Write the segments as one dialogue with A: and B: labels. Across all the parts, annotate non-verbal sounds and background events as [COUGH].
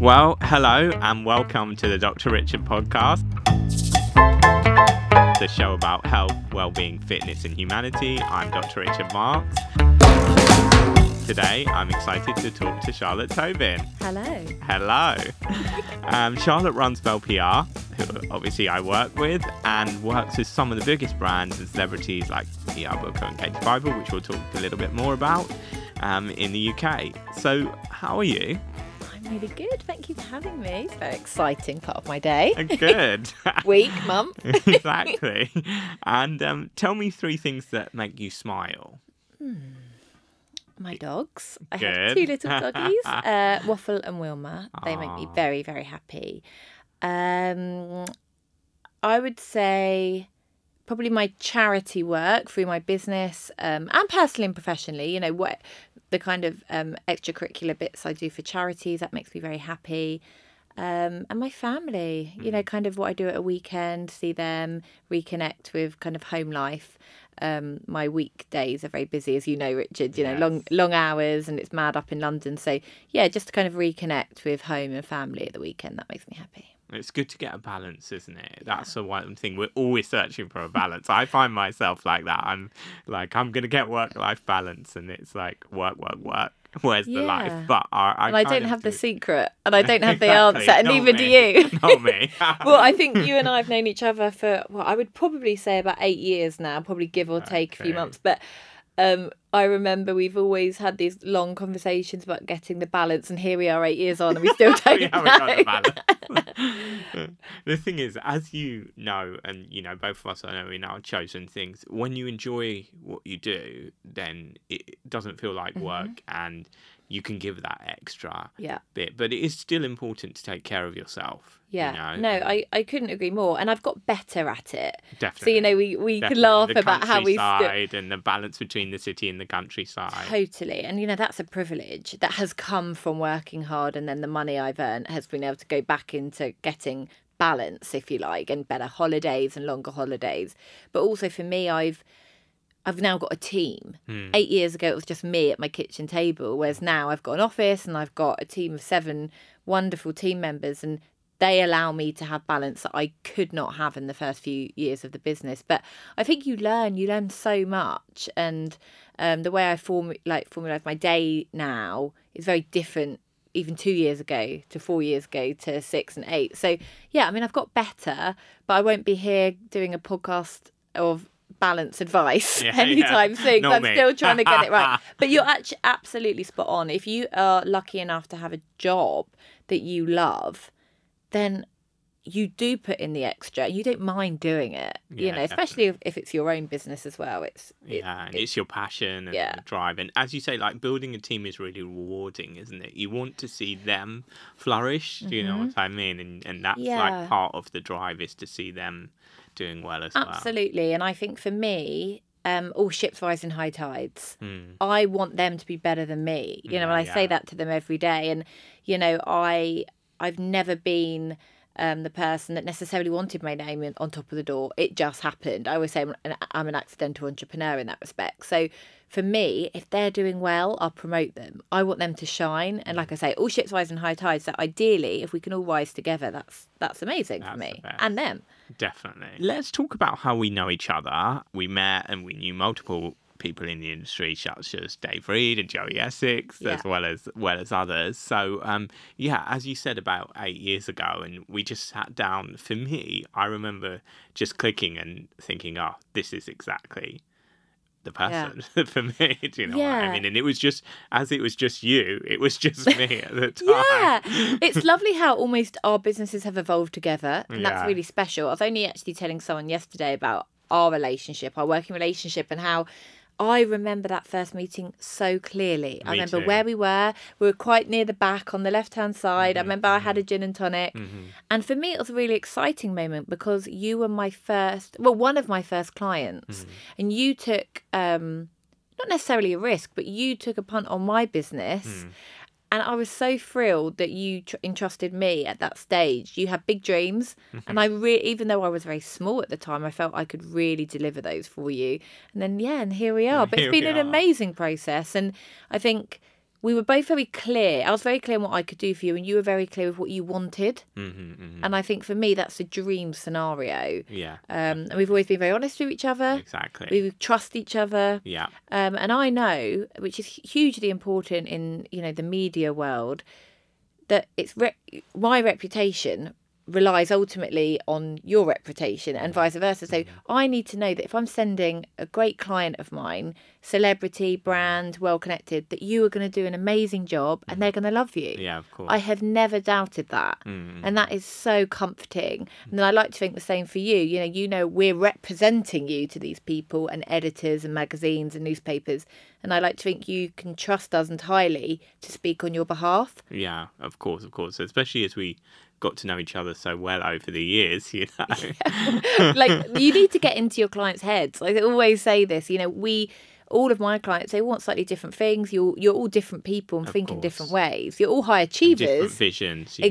A: Well, hello and welcome to the Dr. Richard podcast, the show about health, well-being, fitness, and humanity. I'm Dr. Richard Marques. Today, I'm excited to talk to Charlotte Tobin.
B: Hello.
A: Hello. [LAUGHS] um, Charlotte runs Belle PR, who obviously I work with, and works with some of the biggest brands and celebrities like PR Booker and Katie Piper, which we'll talk a little bit more about um, in the UK. So, how are you?
B: I'm really good. Thank you for having me. It's a very exciting part of my day.
A: Good. [LAUGHS]
B: Week, month. [LAUGHS]
A: exactly. And um, tell me three things that make you smile.
B: My dogs. I
A: Good.
B: have two little doggies, [LAUGHS] uh, Waffle and Wilma. They make me very, very happy. Um, I would say probably my charity work through my business um, and personally and professionally. You know what the kind of um, extracurricular bits I do for charities that makes me very happy. Um, and my family, you know, kind of what I do at a weekend, see them, reconnect with kind of home life. Um, my weekdays are very busy, as you know, Richard. You know, long long hours, and it's mad up in London. So yeah, just to kind of reconnect with home and family at the weekend, that makes me happy.
A: It's good to get a balance, isn't it? That's the one thing we're always searching for a balance. I find myself like that. I'm like, I'm gonna get work-life balance, and it's like work, work, work. [LAUGHS] Where's the life? But I, I
B: I don't have the secret, and I don't [LAUGHS] have the answer, and
A: not
B: neither do you. [LAUGHS]
A: Not me.
B: well, I think you and I have known each other for well, I would probably say about eight years now, probably give or take a few months. But um, I remember we've always had these long conversations about getting the balance, and here we are eight years on, and we still [LAUGHS] don't
A: we
B: know.
A: haven't got the balance. [LAUGHS] [LAUGHS] the thing is, as you know, and you know, both of us I know in our chosen things, when you enjoy what you do, then it doesn't feel like work, and you can give that extra
B: yeah.
A: bit. But it is still important to take care of yourself.
B: Yeah,
A: you know?
B: no, I, I couldn't agree more, and I've got better at it.
A: Definitely.
B: So you know, we we could laugh
A: the
B: about how we st-
A: and the balance between the city and the countryside.
B: Totally. And, you know, that's a privilege that has come from working hard. And then the money I've earned has been able to go back into getting balance, if you like, and better holidays and longer holidays. But also for me, I've. I've now got a team.
A: Hmm.
B: Eight years ago, it was just me at my kitchen table, whereas now I've got an office and I've got a team of seven wonderful team members, and they allow me to have balance that I could not have in the first few years of the business. But I think you learn, you learn so much, and um, the way I form like formulate my day now is very different. Even two years ago to four years ago to six and eight. So yeah, I mean I've got better, but I won't be here doing a podcast of balance advice
A: Yeah, [LAUGHS]
B: anytime
A: yeah.
B: soon. I'm still trying to get it right. [LAUGHS] But you're actually absolutely spot on. If you are lucky enough to have a job that you love, then you do put in the extra. You don't mind doing it. you know, especially if, if it's your own business as well. It's it-
A: Yeah, and it's your passion and
B: yeah.
A: drive. And as you say, like building a team is really rewarding, isn't it? You want to see them flourish. Do you know what I mean? And and that's
B: Mm-hmm. Yeah.
A: like part of the drive is to see them doing well as well.
B: Absolutely. And I think for me, um, all ships rise in high tides.
A: Hmm.
B: I want them to be better than me. You know, and I
A: Yeah.
B: say that to them every day. And, you know, I I've never been um, the person that necessarily wanted my name in, on top of the door. It just happened. I always say I'm an, I'm an accidental entrepreneur in that respect. So for me, if they're doing well, I'll promote them. I want them to shine. And like I say, all ships rise in high tides. So ideally, if we can all rise together, that's that's amazing
A: That's
B: for me and them.
A: Definitely. Let's talk about how we know each other. We met and we knew multiple people in the industry, such as Dave Reed and Joey Essex, as well as well as others. So, um, yeah, as you said about eight years ago, and we just sat down. For me, I remember just clicking and thinking, "Oh, this is exactly." The person [LAUGHS] for me, do you know what I mean? And it was just as it was just you, it was just me [LAUGHS] at the time.
B: Yeah, it's lovely how almost our businesses have evolved together, [LAUGHS] and
A: Yeah.
B: that's really special. I was only actually telling someone yesterday about our relationship, our working relationship, and how I remember that first meeting so clearly. I remember
A: too.
B: where we were. We were quite near the back on the left hand side. I mm-hmm, remember I had mm-hmm. a gin and tonic. Mm-hmm. And for me, it was a really exciting moment because you were my first, well, one of my first clients. And you took, um, not necessarily a risk, but you took a punt on my business. Mm. And I was so thrilled that you tr- entrusted me at that stage. You had big dreams, mm-hmm. and I re- even though I was very small at the time, I felt I could really deliver those for you. And then yeah, and here we are. But
A: Here
B: it's been an
A: are.
B: amazing process, and I think we were both very clear. I was very clear on what I could do for you, and you were very clear with what you wanted.
A: hmm hmm
B: And I think for me, that's a dream scenario.
A: Yeah.
B: Um, and we've always been very honest with each other.
A: Exactly.
B: We trust each other.
A: yeah.
B: Um, and I know, which is hugely important in you know the media world, that it's re- my reputation relies ultimately on your reputation and mm-hmm. vice versa. So mm-hmm. I need to know that if I'm sending a great client of mine, celebrity, mm-hmm. brand, well connected, that you are going to do an amazing job and they're going to love you.
A: Yeah. Of course.
B: I have never doubted that.
A: Mm.
B: And that is so comforting. And I like to think the same for you. You know, you know we're representing you to these people and editors and magazines and newspapers. And I like to think you can trust us entirely to speak on your behalf.
A: Yeah, of course, of course. Especially as we got to know each other so well over the years, [LAUGHS] you know. [LAUGHS]
B: like you need to get into your clients' heads. Like I always say this, you know, we all of my clients they want slightly different things. You're you're all different people and think in different ways. You're all high
A: Different
B: achievers.
A: visions. You know.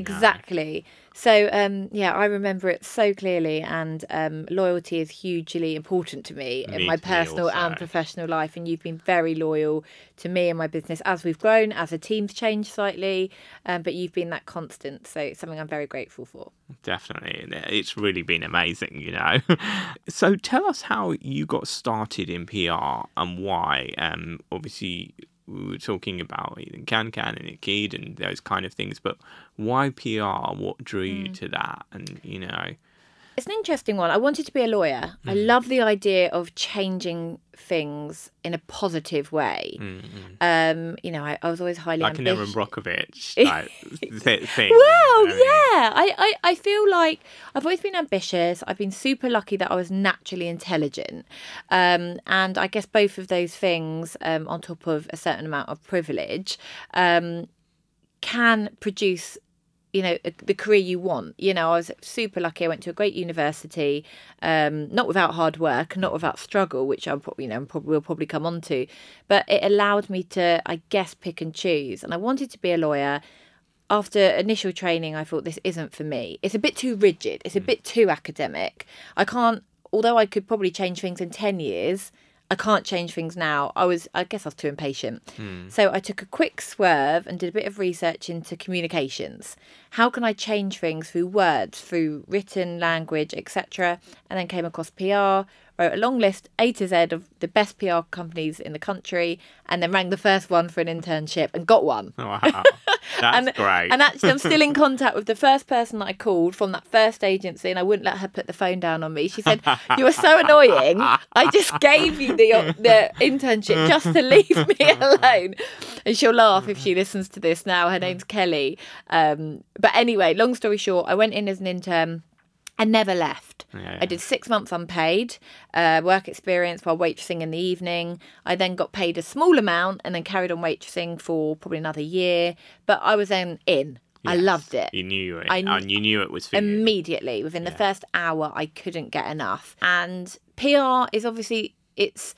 B: So um, yeah, I remember it so clearly, and um, loyalty is hugely important to me in my personal and professional life. And you've been very loyal to me and my business as we've grown, as the team's changed slightly, um, but you've been that constant. So it's something I'm very grateful for.
A: Definitely. and It's really been amazing, you know. [LAUGHS] so tell us how you got started in PR and why. Um, obviously, we were talking about in Can Can and Akid and those kind of things, but why PR? What drew you
B: Mm.
A: to that? And, you know,
B: It's an interesting one. I wanted to be a lawyer. I
A: Mm.
B: love the idea of changing things in a positive way. Um, you know, I, I was always highly
A: like an
B: ambitious.
A: Erin Brockovich [LAUGHS] like, thing.
B: Well,
A: I mean,
B: yeah. I, I, I feel like I've always been ambitious. I've been super lucky that I was naturally intelligent. Um, and I guess both of those things, um, on top of a certain amount of privilege, um, can produce you know the career you want. You know i was super lucky. I went to a great university um not without hard work not without struggle which i'm probably you know probably will probably come on to. But it allowed me to i guess pick and choose. And i wanted to be a lawyer. After initial training i thought this isn't for me. It's a bit too rigid. It's a bit too academic. I can't although i could probably change things in 10 years I can't change things now. I was, I guess, I was too impatient. Hmm. So I took a quick swerve and did a bit of research into communications. How can I change things through words, through written language, etc. And then came across PR. Wrote a long list, A to Z, of the best PR companies in the country, and then rang the first one for an internship and got one.
A: Wow. [LAUGHS] That's
B: and,
A: great.
B: And actually, I'm still in [LAUGHS] contact with the first person that I called from that first agency, and I wouldn't let her put the phone down on me. She said, "You were so annoying. I just gave you the the internship just to leave me [LAUGHS] alone." And she'll laugh if she listens to this now. Her name's Kelly. Um, but anyway, long story short, I went in as an intern. I never left.
A: Yeah,
B: I did six months unpaid uh, work experience while waitressing in the evening. I then got paid a small amount and then carried on waitressing for probably another year. But I was then in. I loved it.
A: You knew it.
B: I-
A: and you knew it was for you.
B: Immediately, within the first hour, I couldn't get enough. And PR is obviously it's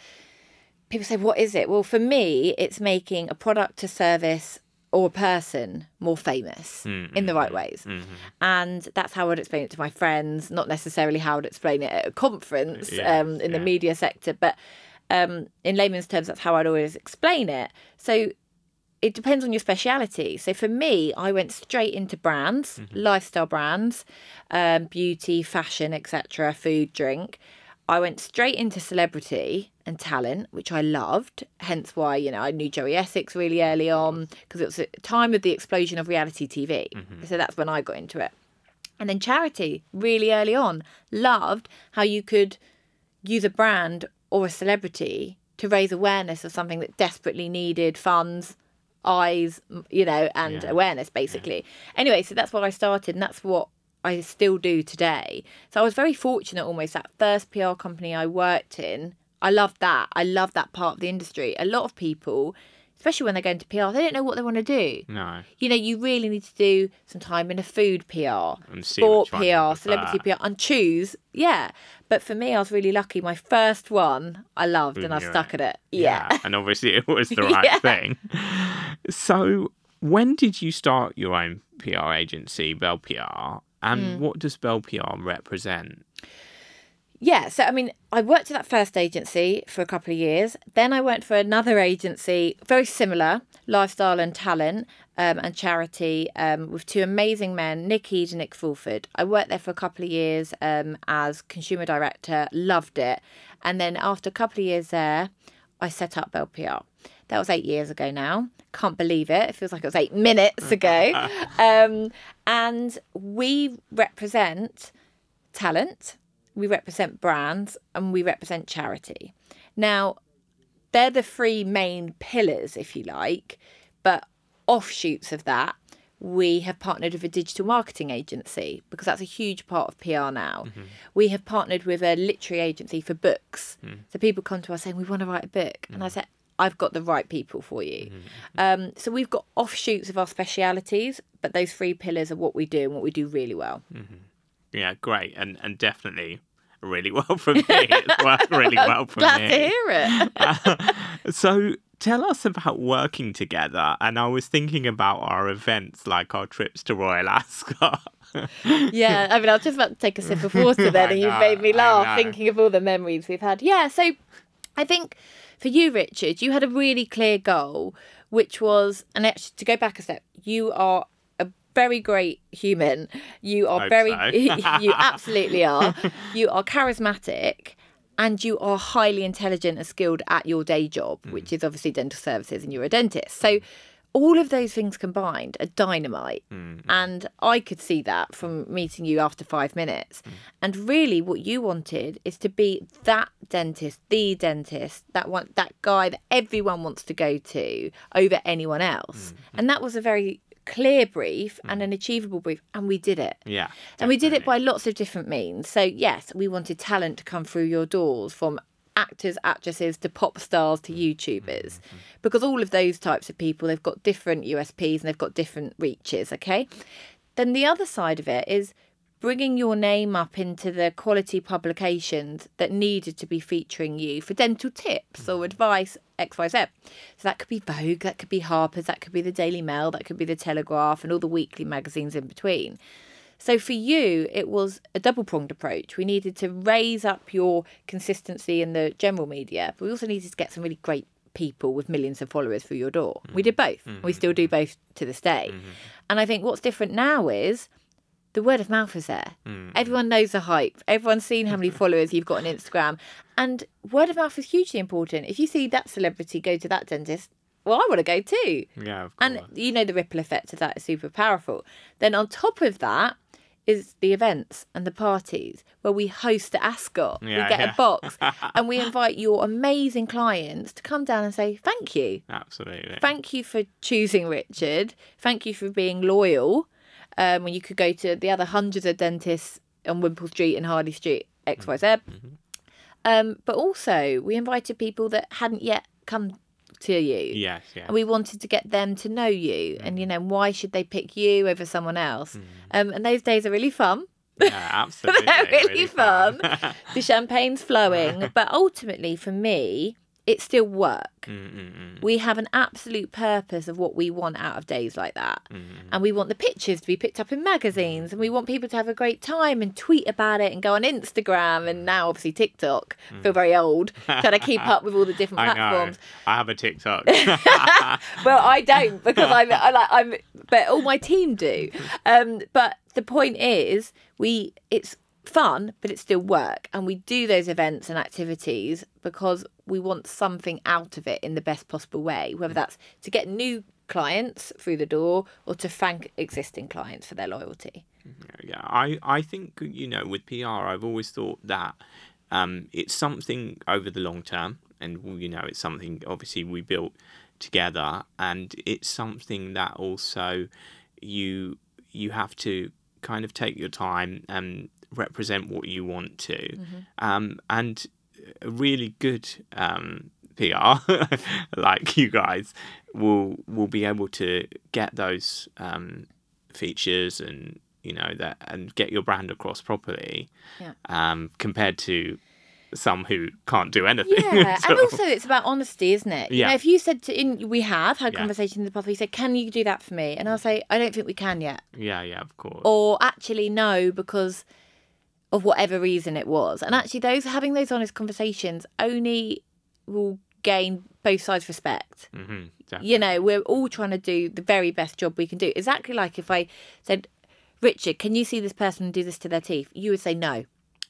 B: people say, what is it? Well, for me, it's making a product, a service, or a person more famous in the right ways. And that's how I'd explain it to my friends, not necessarily how I'd explain it at a conference
A: Yeah,
B: um, in the media sector, but um, in layman's terms, that's how I'd always explain it. So it depends on your speciality. So for me, I went straight into brands, lifestyle brands, um, beauty, fashion, etc., food, drink. I went straight into celebrity and talent, which I loved. Hence why you know I knew Joey Essex really early on because it was a time of the explosion of reality TV. Mm-hmm. So that's when I got into it. And then charity, really early on, loved how you could use a brand or a celebrity to raise awareness of something that desperately needed funds, eyes, you know, and
A: Yeah.
B: awareness basically. Anyway, so that's what I started, and that's what I still do today. So I was very fortunate almost that first PR company I worked in. I loved that. I love that part of the industry. A lot of people, especially when they go into PR, they don't know what they want to do.
A: no.
B: You know, you really need to do some time in a food PR,
A: And
B: sport
A: which one you
B: PR, celebrity. PR, and choose. Yeah. But for me, I was really lucky. My first one, I loved, and I
A: mm-hmm.
B: stuck
A: it.
B: at it. Yeah.
A: And obviously it was the [LAUGHS] right
B: Yeah.
A: thing. So when did you start your own PR agency, Belle PR? And
B: Hmm.
A: what does Belle PR represent?
B: Yeah, so I mean, I worked at that first agency for a couple of years. Then I went for another agency, very similar, lifestyle and talent um, and charity, um, with two amazing men, Nick Ede and Nick Fulford. I worked there for a couple of years um, as consumer director, loved it. And then after a couple of years there, I set up Belle PR. That was eight years ago now. Can't believe it. It feels like it was eight minutes [LAUGHS] ago. um, and we represent talent, we represent brands, and we represent charity. Now, they're the three main pillars, if you like, but offshoots of that, we have partnered with a digital marketing agency because that's a huge part of PR now. Mm-hmm. We have partnered with a literary agency for books. Mm. So people come to us saying, We want to write a book. And I mm. said, I've got the right people for you. Um, so we've got offshoots of our specialities, but those three pillars are what we do and what we do really well.
A: Yeah, great, and and definitely really well for me. It's worked [LAUGHS] really well for
B: Glad
A: me.
B: to hear it. [LAUGHS]
A: so tell us about working together. And I was thinking about our events, like our trips to Royal Ascot. [LAUGHS]
B: yeah, I mean, I was just about to take a sip of water then, and you made me laugh thinking of all the memories we've had. Yeah, so I think for you, Richard, you had a really clear goal, which was, and actually to go back a step, you are a very great human. You are
A: Hope
B: very,
A: so. [LAUGHS]
B: you absolutely are. You are charismatic. And you are highly intelligent and skilled at your day job,
A: Mm.
B: which is obviously dental services, and you're a dentist. So, all of those things combined are dynamite.
A: Mm, mm.
B: And I could see that from meeting you after five minutes. Mm. And really, what you wanted is to be that dentist, the dentist, that one, that guy that everyone wants to go to over anyone else. Mm, and that was a very clear brief and an achievable brief. And we did it.
A: yeah.
B: And we did it by lots of different means. So, yes, we wanted talent to come through your doors from actors, actresses to pop stars to mm-hmm. YouTubers. Mm-hmm. Because all of those types of people, they've got different USPs and they've got different reaches, okay? Then the other side of it is bringing your name up into the quality publications that needed to be featuring you for dental tips or mm-hmm. advice xyz so that could be vogue that could be harper's that could be the daily mail that could be the telegraph and all the weekly magazines in between so for you, it was a double pronged approach. We needed to raise up your consistency in the general media, but we also needed to get some really great people with millions of followers through your door. We mm-hmm. did both. Mm-hmm. We still do both to this day. Mm-hmm. And I think what's different now is the word of mouth is there. Everyone knows the hype. Everyone's seen how many [LAUGHS] followers you've got on Instagram. And word of mouth is hugely important. If you see that celebrity go to that dentist, well, I want to go too.
A: Yeah, of course.
B: And you know the ripple effect of that is super powerful. Then on top of that is the events and the parties where we host at Ascot.
A: Yeah,
B: we get
A: yeah.
B: a box [LAUGHS] and we invite your amazing clients to come down and say thank you.
A: Absolutely.
B: Thank you for choosing Richard. Thank you for being loyal. Um, when you could go to the other hundreds of dentists on Wimpole Street and Harley Street, XYZ. Um, but also, we invited people that hadn't yet come to you.
A: Yes, yes.
B: and we wanted to get them to know you and you know why should they pick you over someone else? Um, and those days are really fun.
A: Yeah, [LAUGHS] absolutely.
B: they're really, fun. [LAUGHS] The champagne's flowing. [LAUGHS] But ultimately for me it's still work
A: Mm,
B: we have an absolute purpose of what we want out of days like that
A: mm,
B: and we want the pictures to be picked up in magazines and we want people to have a great time and tweet about it and go on instagram and now obviously tiktok feel very old [LAUGHS] trying to keep up with all the different
A: Mm. I know.
B: platforms
A: I have a TikTok. [LAUGHS]
B: well, I don't because I'm I like I'm, but all my team do. [LAUGHS] Um, but the point is, we it's fun, but it's still work, and we do those events and activities because we want something out of it in the best possible way. Whether that's to get new clients through the door or to thank existing clients for their loyalty.
A: yeah, I, I think, you know, with PR, I've always thought that um, it's something over the long term. And, you know, it's something obviously we built together. And it's something that also you you have to kind of take your time and represent what you want to. Um, and a really good um, PR, [LAUGHS] like you guys, will will be able to get those um, features and you know that and get your brand across properly.
B: Yeah.
A: Um, compared to some who can't do anything. [LAUGHS]
B: Yeah, and also it's about honesty, isn't it? You
A: Yeah.
B: know, if you said to, in, we have had
A: Yeah.
B: conversations in the past, you said, "Can you do that for me?" and I'll say, "I don't think we can yet."
A: yeah, yeah, of course.
B: or actually no because of whatever reason it was. And actually, those having those honest conversations only will gain both sides respect.
A: hmm
B: You know, we're all trying to do the very best job we can do. Exactly like if I said, Richard, can you see this person do this to their teeth? You would say no.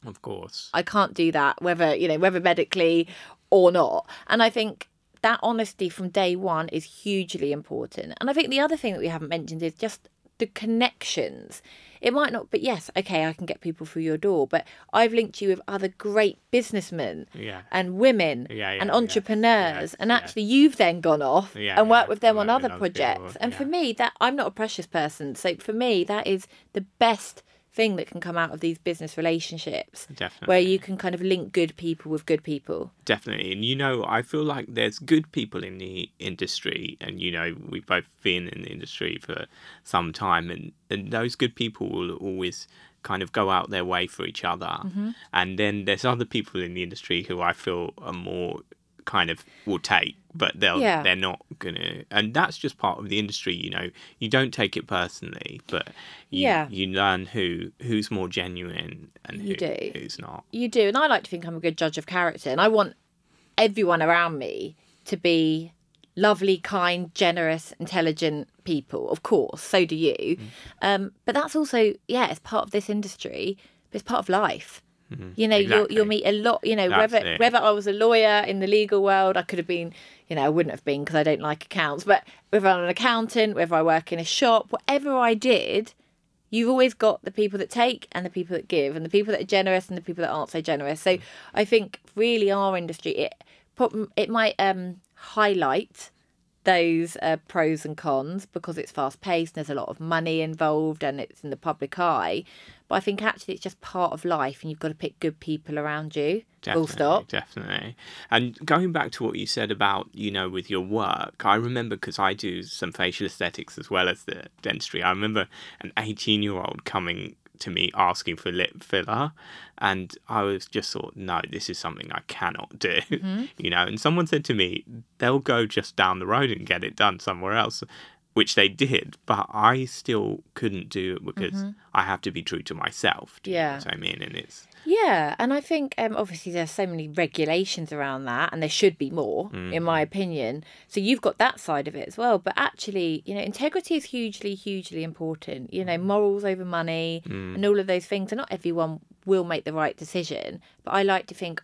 A: Of course.
B: I can't do that, whether you know, whether medically or not. And I think that honesty from day one is hugely important. And I think the other thing that we haven't mentioned is just the connections. It might not, but yes, okay, I can get people through your door, but I've linked you with other great businessmen
A: Yeah.
B: and women
A: Yeah, yeah,
B: and entrepreneurs, and actually you've then gone off and worked with them on other
A: other
B: projects.
A: people,
B: And for me, that I'm not a precious person, so for me, that is the best thing that can come out of these business relationships where you can kind of link good people with good people.
A: Definitely. And you know, I feel like there's good people in the industry and you know, we've both been in the industry for some time and, and those good people will always kind of go out their way for each other. Mm-hmm. And then there's other people in the industry who I feel are more kind of will take but they'll
B: Yeah.
A: they're not gonna and that's just part of the industry you know you don't take it personally but you,
B: Yeah.
A: you learn who who's more genuine and
B: You
A: who,
B: do.
A: who's not
B: You do, and I like to think I'm a good judge of character, and I want everyone around me to be lovely, kind, generous, intelligent people. Of course, so do you.
A: Mm.
B: Um, but that's also, yeah, it's part of this industry. It's part of life. You know, you'll
A: Mm-hmm.
B: You'll meet a lot. You know,
A: That's
B: whether
A: it.
B: whether I was a lawyer in the legal world, I could have been. You know, I wouldn't have been because I don't like accounts. But whether I'm an accountant, whether I work in a shop, whatever I did, you've always got the people that take and the people that give and the people that are generous and the people that aren't so generous so i think really our industry it it might um highlight those uh, pros and cons because it's fast paced and there's a lot of money involved and it's in the public eye but i think actually it's just part of life and you've got to pick good people around you full stop
A: Definitely. And going back to what you said about, you know, with your work, I remember because I do some facial aesthetics as well as the dentistry. I remember an 18 year old coming to me asking for lip filler. And I was just thought, no, this is something I cannot do.
B: Mm-hmm. [LAUGHS]
A: You know, and someone said to me, they'll go just down the road and get it done somewhere else. Which they did, but I still couldn't do it because I have to be true to myself. Do you know
B: Mm-hmm. Yeah.
A: what I mean? And it's
B: Yeah, and I think um, obviously there's so many regulations around that, and there should be more, in my opinion. So you've got that side of it as well. But actually, you know, integrity is hugely, hugely important. You know, morals over money and all of those things. And not everyone will make the right decision, but I like to think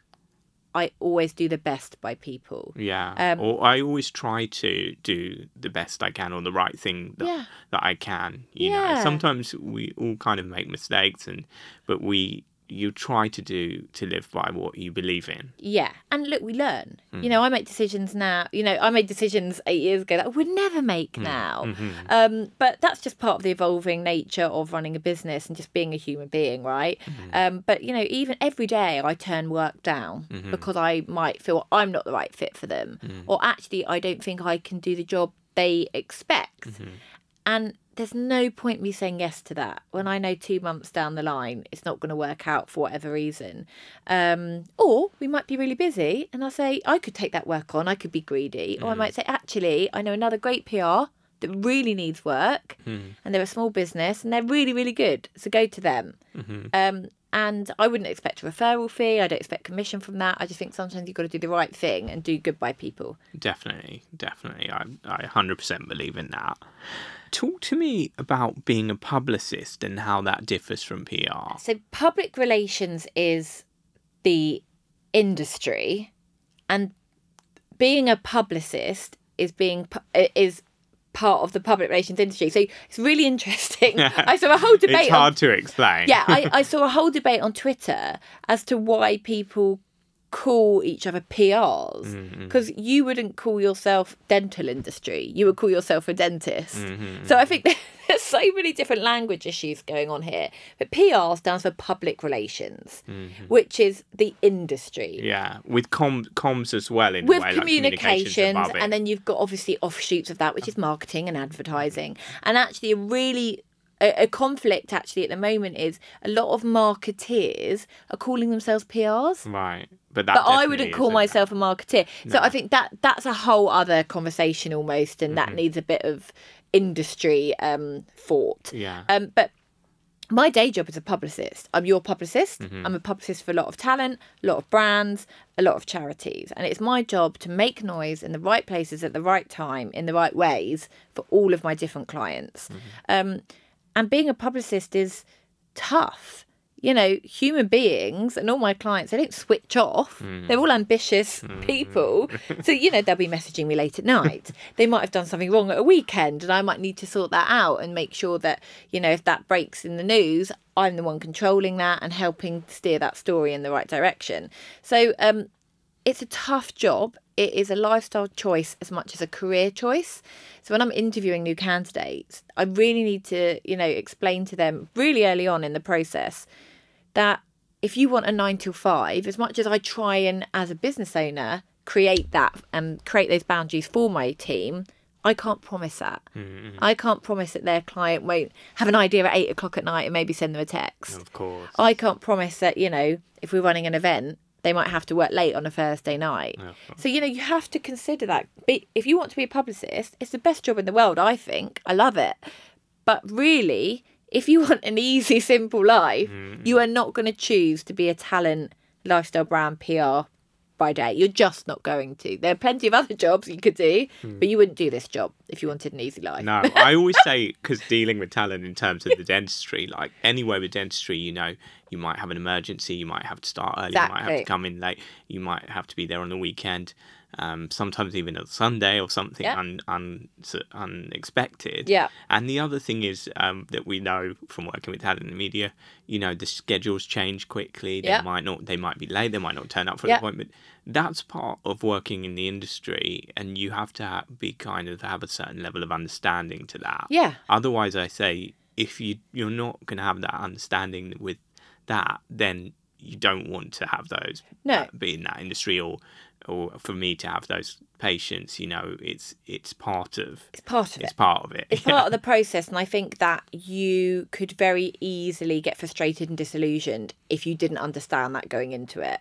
B: I always do the best by people.
A: Yeah.
B: Um,
A: or I always try to do the best I can or the right thing that,
B: Yeah.
A: that I can. You know, sometimes we all kind of make mistakes and but we you try to do to live by what you believe in.
B: Yeah, and look, we learn. You hmm. know, I make decisions now. You know, I made decisions eight years ago that I would never make hmm. now. Mm-hmm. Um, but that's just part of the evolving nature of running a business and just being a human being, right? Mm-hmm. Um, but you know, even every day I turn work down mm-hmm. because I might feel I'm not the right fit for them, or actually I don't think I can do the job they expect. And there's no point me saying yes to that when I know two months down the line it's not going to work out for whatever reason. Um, or we might be really busy and I say, I could take that work on, I could be greedy. Or I might say, actually, I know another great PR that really needs work and they're a small business and they're really, really good. So go to them. Um, and I wouldn't expect a referral fee. I don't expect commission from that. I just think sometimes you've got to do the right thing and do good by people.
A: Definitely, definitely. I I 100% believe in that. Talk to me about being a publicist and how that differs from PR.
B: So public relations is the industry, and being a publicist is being is part of the public relations industry. So it's really interesting. [LAUGHS] I saw a whole debate.
A: It's
B: on-
A: hard to explain.
B: yeah, I, I [LAUGHS] saw a whole debate on Twitter as to why people call each other PRs
A: Mm-hmm.
B: because you wouldn't call yourself dental industry you would call yourself a dentist
A: Mm-hmm.
B: so I think [LAUGHS] there's so many different language issues going on here but PR stands for public relations which is the industry
A: Mm-hmm. Yeah, with com- comms as well in
B: with
A: way, like communications
B: communications
A: above it.
B: and then you've got obviously offshoots of that which is marketing and advertising and actually a really a, a conflict actually at the moment is a lot of marketeers are calling themselves PRs
A: right, but that
B: but I wouldn't call myself a marketeer. So I think that that's a whole other conversation almost and that needs a bit of industry um thought.
A: Yeah,
B: um, but my day job is a publicist. I'm your publicist. I'm a publicist for a lot of talent, a lot of brands, a lot of charities. And it's my job to make noise in the right places at the right time, in the right ways for all of my different clients. Um, and being a publicist is tough. You know, human beings and all my clients, they don't switch off. They're all ambitious people. [LAUGHS] So, you know, they'll be messaging me late at night. [LAUGHS] they might have done something wrong at a weekend and I might need to sort that out and make sure that, you know, if that breaks in the news, I'm the one controlling that and helping steer that story in the right direction. So, um, it's a tough job. It is a lifestyle choice as much as a career choice. So when I'm interviewing new candidates, I really need to, you know, explain to them really early on in the process that if you want a nine till five, as much as I try and as a business owner create that and create those boundaries for my team, I can't promise that. Mm-hmm. I can't promise that their client won't have an idea at eight o'clock at night and maybe send them a text.
A: Of course.
B: I can't promise that, you know, if we're running an event, they might have to work late on a Thursday night. So, you know, you have to consider that. Be- If you want to be a publicist, it's the best job in the world, I think. I love it. But really, if you [LAUGHS] want an easy, simple life, mm. you are not going to choose to be a talent, lifestyle brand, PR by day. You're just not going to. There are plenty of other [LAUGHS] jobs you could do, hmm. but you wouldn't do this job if you wanted an easy life.
A: No, I always [LAUGHS] say because dealing with talent in terms of the dentistry, like anywhere with dentistry, you know, you might have an emergency, you might have to start early, you might have to come in late, you might have to be there on the weekend, um, sometimes even a Sunday or something
B: Yeah.
A: un, un, unexpected.
B: Yeah.
A: And the other thing is um, that we know from working with talent in the media, you know, the schedules change quickly. They
B: Yeah.
A: might not, they might be late, they might not turn up for
B: Yeah.
A: an appointment. That's part of working in the industry, and you have to ha- be kind of have a certain level of understanding to that.
B: Yeah.
A: Otherwise, I say if you you're not going to have that understanding with that, then you don't want to have those.
B: No.
A: uh, be in that industry, or or for me to have those patients. You know, it's it's part of
B: It's part of
A: it's
B: it.
A: part of it.
B: It's part of the [LAUGHS] process, and I think that you could very easily get frustrated and disillusioned if you didn't understand that going into it.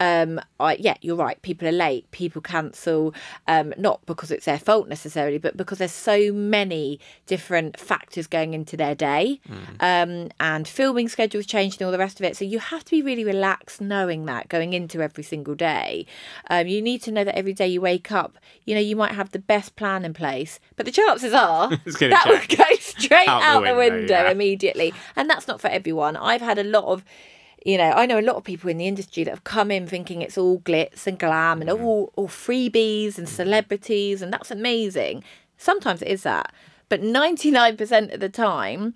B: Um, I, yeah, you're right. People are late. People cancel, um, not because it's their fault necessarily, but because there's so many different factors going into their day, um, and filming schedules changed and all the rest of it. So you have to be really relaxed, knowing that going into every single day. Um, Um, you need to know that every day you wake up, you know, you might have the best plan in place, but the chances are [LAUGHS] that
A: change.
B: go straight
A: Out
B: out,
A: the
B: the
A: window,
B: window,
A: yeah.
B: immediately. And that's not for everyone. I've had a lot of, you know, I know a lot of people in the industry that have come in thinking it's all glitz and glam and mm. all, all freebies and mm. celebrities, and that's amazing. Sometimes it is that. But 99% of the time,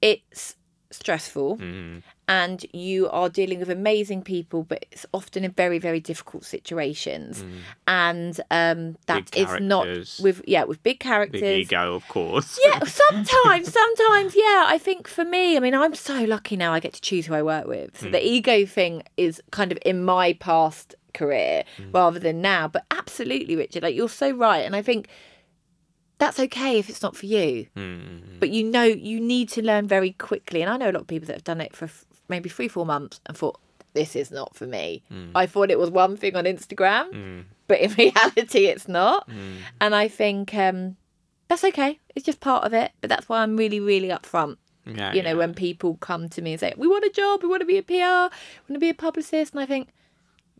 B: it's stressful mm-hmm. and you are dealing with amazing people but it's often in very very difficult situations mm-hmm. and um that is not with yeah with big characters
A: Big ego, of course.
B: yeah, [LAUGHS] sometimes, sometimes, yeah. I think for me, I mean, I'm so lucky now I get to choose who I work with. So the mm. ego thing is kind of in my past career mm. rather than now. But absolutely, Richard, like you're so right. And I think that's okay if it's not for you. Hmm. But you know, you need to learn very quickly. And I know a lot of people that have done it for f- maybe three, four months and thought, this is not for me. Hmm. I thought it was one thing on Instagram, hmm. but in [LAUGHS] reality, it's not. And I think um, that's okay. It's just part of it. But that's why I'm really, really upfront.
A: Yeah,
B: You know,
A: yeah.
B: when people come to me and say, we want a job, we want to be a PR, we want to be a publicist. And I think,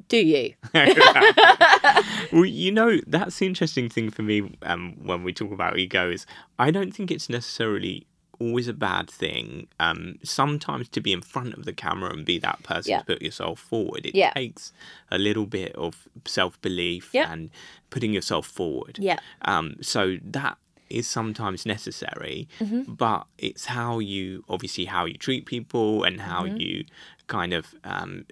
B: do you? [LAUGHS] [LAUGHS]
A: Well, you know, that's the interesting thing for me um, when we talk about ego is I don't think it's necessarily always a bad thing. Um, sometimes to be in front of the camera and be that person
B: Yeah.
A: to put yourself forward, it
B: Yeah.
A: takes a little bit of self belief
B: Yeah.
A: and putting yourself forward.
B: Yeah.
A: Um, so that is sometimes necessary,
B: Mm-hmm.
A: but it's how you obviously how you treat people and how
B: Mm-hmm.
A: you kind of um,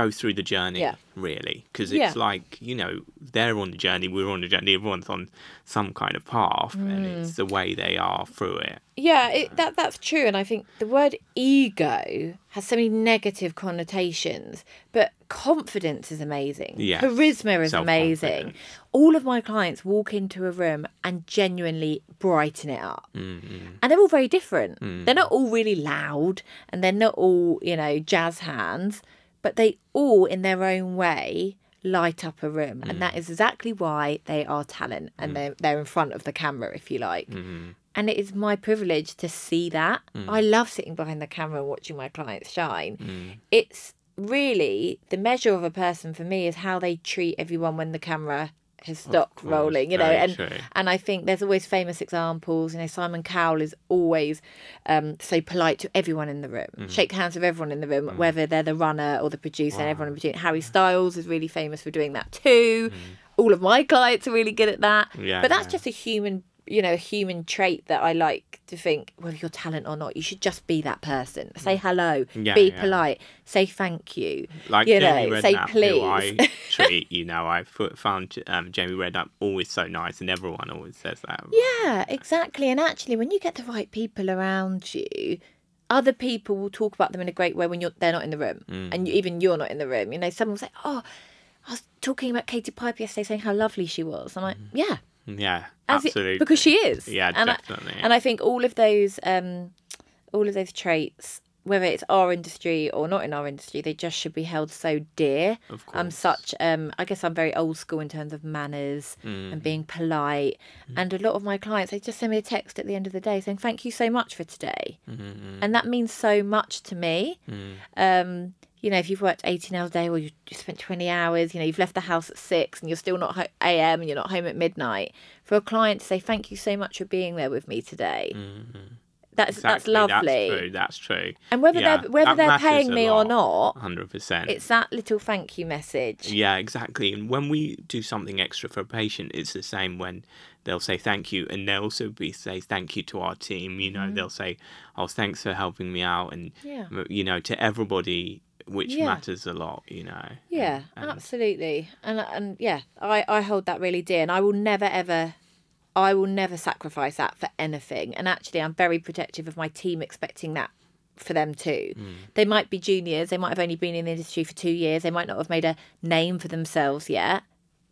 A: go through the journey
B: Yeah.
A: really because
B: Yeah.
A: it's like you know they're on the journey we're on the journey everyone's on some kind of path and
B: Mm.
A: it's the way they are through it
B: Yeah, it, that that's true, and I think the word ego has so many negative connotations, but confidence is amazing.
A: Yeah,
B: charisma is amazing. All of my clients walk into a room and genuinely brighten it up,
A: Mm-hmm.
B: and they're all very different. They're not all really loud, and they're not all you know jazz hands, but they all, in their own way. Light up a room, and that mm. is exactly why they are talent, and mm. they're they're in front of the camera, if you like. Mm-hmm. And it is my privilege to see that. Mm. I love sitting behind the camera and watching my clients shine. It's really the measure of a person for me is how they treat everyone when the camera has stopped
A: course,
B: rolling, you know. And
A: true.
B: and I think there's always famous examples. You know, Simon Cowell is always um, so polite to everyone in the room,
A: Mm.
B: shake hands with everyone in the room, whether they're the runner or the producer, and everyone in between. Harry Styles is really famous for doing that too. All of my clients are really good at that.
A: Mm. Yeah,
B: but that's
A: yeah.
B: just a human, you know, a human trait that I like to think, whether you're talent or not, you should just be that person. Say hello,
A: Mm. Yeah,
B: be
A: yeah.
B: polite, say thank you,
A: Like
B: you
A: Jamie
B: know, say
A: Redknapp,
B: please.
A: who I [LAUGHS] treat, you know, I found um, Jamie Redknapp always so nice, and everyone always says that.
B: Yeah, exactly. And actually, when you get the right people around you, other people will talk about them in a great way when you're they're not in the room,
A: Mm.
B: and you, even you're not in the room. You know, someone will say, "Oh, I was talking about Katie Piper yesterday, saying how lovely she was." I'm like, "Yeah,
A: Yeah,
B: as it-
A: Mm. absolutely.
B: because she is."
A: Yeah,
B: and
A: definitely.
B: I, and I think all of those, um, all of those traits, whether it's our industry or not in our industry, they just should be held so dear.
A: Of course.
B: I'm such, um, I guess I'm very old school in terms of manners
A: Mm.
B: and being polite. And a lot of my clients, they just send me a text at the end of the day saying, "Thank you so much for today,"
A: Mm-hmm.
B: and that means so much to me.
A: Mm.
B: Um, you know, if you've worked 18 hours a day or you spent 20 hours, you know, you've left the house at six and you're still not ho- AM and you're not home at midnight, for a client to say, thank you so much for being there with me today. That's, that's
A: Exactly,
B: lovely.
A: That's true. That's true.
B: And whether
A: Yeah,
B: they're whether they're paying me or not,
A: Hundred percent.
B: it's that little thank you message.
A: Yeah, exactly. And when we do something extra for a patient, it's the same when they'll say thank you, and they'll also be say thank you to our team. You know,
B: Mm-hmm.
A: they'll say, "Oh, thanks for helping me out," and
B: Yeah.
A: you know, to everybody, which
B: Yeah.
A: matters a lot. You know.
B: Yeah,
A: And-
B: absolutely. And and yeah, I I hold that really dear, and I will never ever, I will never sacrifice that for anything. And actually, I'm very protective of my team, expecting that for them too. Hmm. They might be juniors, they might have only been in the industry for two years, they might not have made a name for themselves yet.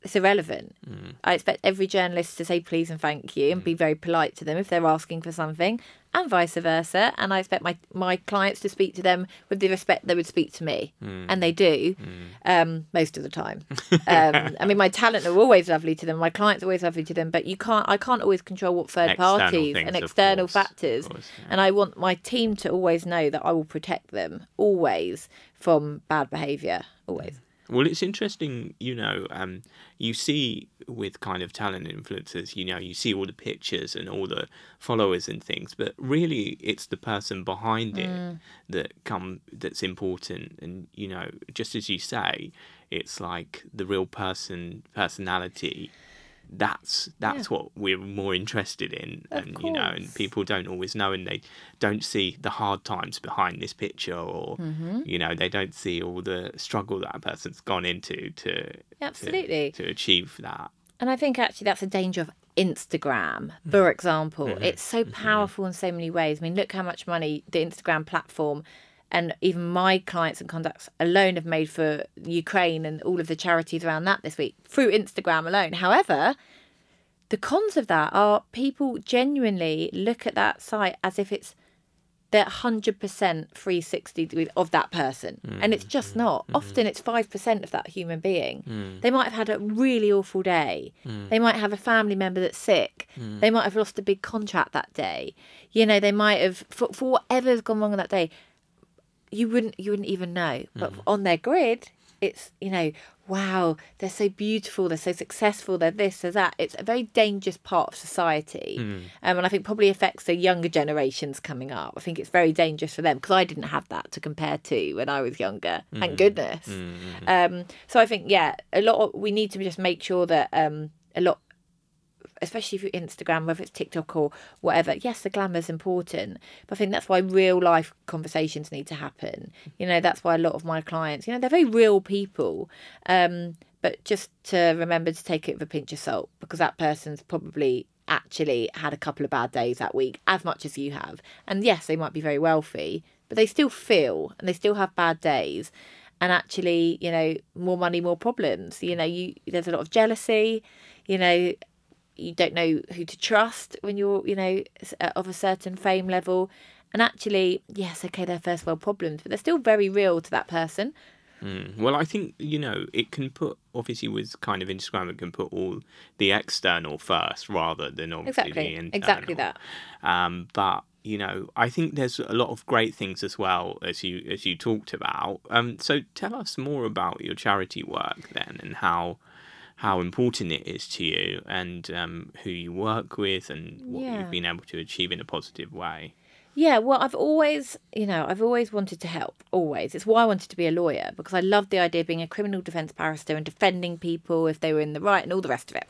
B: It's irrelevant. Hmm. I expect every journalist to say please and thank you and hmm. be very polite to them if they're asking for something, and vice versa. And I expect my my clients to speak to them with the respect they would speak to me, and they do um, most of the time. Um, [LAUGHS] I mean, my talent are always lovely to them, my clients are always lovely to them, but you can't. I can't always control what third
A: External
B: parties
A: things,
B: and external
A: course,
B: factors,
A: course, yeah.
B: and I want my team to always know that I will protect them always from bad behaviour. Always.
A: Well, it's interesting, you know, um, you see with kind of talent influencers, you know, you see all the pictures and all the followers and things, but really it's the person behind it that come that's important. And, you know, just as you say, it's like the real person personality. That's that's what we're more interested in, and you know, and people don't always know, and they don't see the hard times behind this picture, or
B: Mm-hmm.
A: you know, they don't see all the struggle that a person's gone into to to-
B: Absolutely.
A: to, achieve that.
B: And I think actually that's a danger of Instagram,
A: Mm.
B: for example.
A: Mm-hmm.
B: It's so powerful in so many ways. I mean, look how much money the Instagram platform and even my clients and contacts alone have made for Ukraine and all of the charities around that this week through Instagram alone. However, the cons of that are people genuinely look at that site as if it's they're 100% 360 of that person. And it's just mm. not. Mm-hmm. Often it's 5% of that human being. Mm. They might have had a really awful day. Mm. They might have a family member that's sick. They might have lost a big contract that day. You know they might have for, for whatever's gone wrong on that day you wouldn't you wouldn't even know. But on their grid it's you know wow they're so beautiful they're so successful they're this they're that. It's a very dangerous part of society. Um, and i think probably affects the younger generations coming up. I think it's very dangerous for them because i didn't have that to compare to when i was younger thank goodness. Um, so i think yeah a lot of, we need to just make sure that um, a lot especially if you're Instagram, whether it's TikTok or whatever, yes, the glamour is important. But I think that's why real life conversations need to happen. You know, that's why a lot of my clients, you know, they're very real people. Um, but just to remember to take it with a pinch of salt because that person's probably actually had a couple of bad days that week, as much as you have. And yes, they might be very wealthy, but they still feel and they still have bad days. And actually, you know, more money, more problems. You know, you there's a lot of jealousy. You know, you don't know who to trust when you're, you know, uh, of a certain fame level. And actually, yes, okay, they're first world problems, but they're still very real to that person.
A: Mm. Well, I think you know it can put obviously with kind of Instagram, it can put all the external first rather than obviously the
B: Exactly.
A: internal.
B: Exactly that.
A: Um, but you know, I think there's a lot of great things as well as you as you talked about. Um, so tell us more about your charity work then, and how how important it is to you, and um, who you work with, and what
B: Yeah.
A: you've been able to achieve in a positive way.
B: Yeah, well, I've always, you know, I've always wanted to help. Always. It's why I wanted to be a lawyer because I loved the idea of being a criminal defence barrister and defending people if they were in the right and all the rest of it.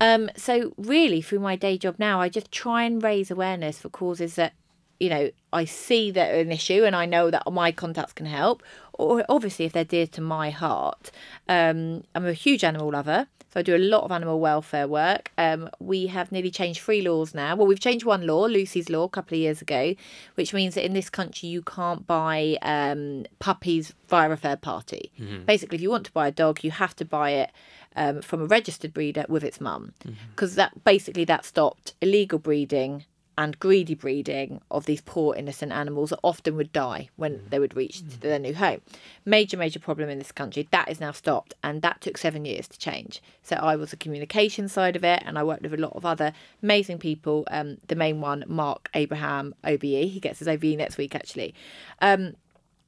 B: Um, so really, through my day job now, I just try and raise awareness for causes that, you know, I see that an issue and I know that my contacts can help. Or obviously, if they're dear to my heart, um, I'm a huge animal lover. So I do a lot of animal welfare work. Um, we have nearly changed three laws now. Well, we've changed one law, Lucy's Law, a couple of years ago, which means that in this country you can't buy um, puppies via a third party. Basically, if you want to buy a dog, you have to buy it um, from a registered breeder with its mum, because that basically that stopped illegal breeding and greedy breeding of these poor innocent animals that often would die when they would reach their new home. Major, major problem in this country. That is now stopped, and that took seven years to change. So I was the communication side of it, and I worked with a lot of other amazing people. Um, the main one, Marc Abraham, OBE. He gets his OBE next week, actually. Um,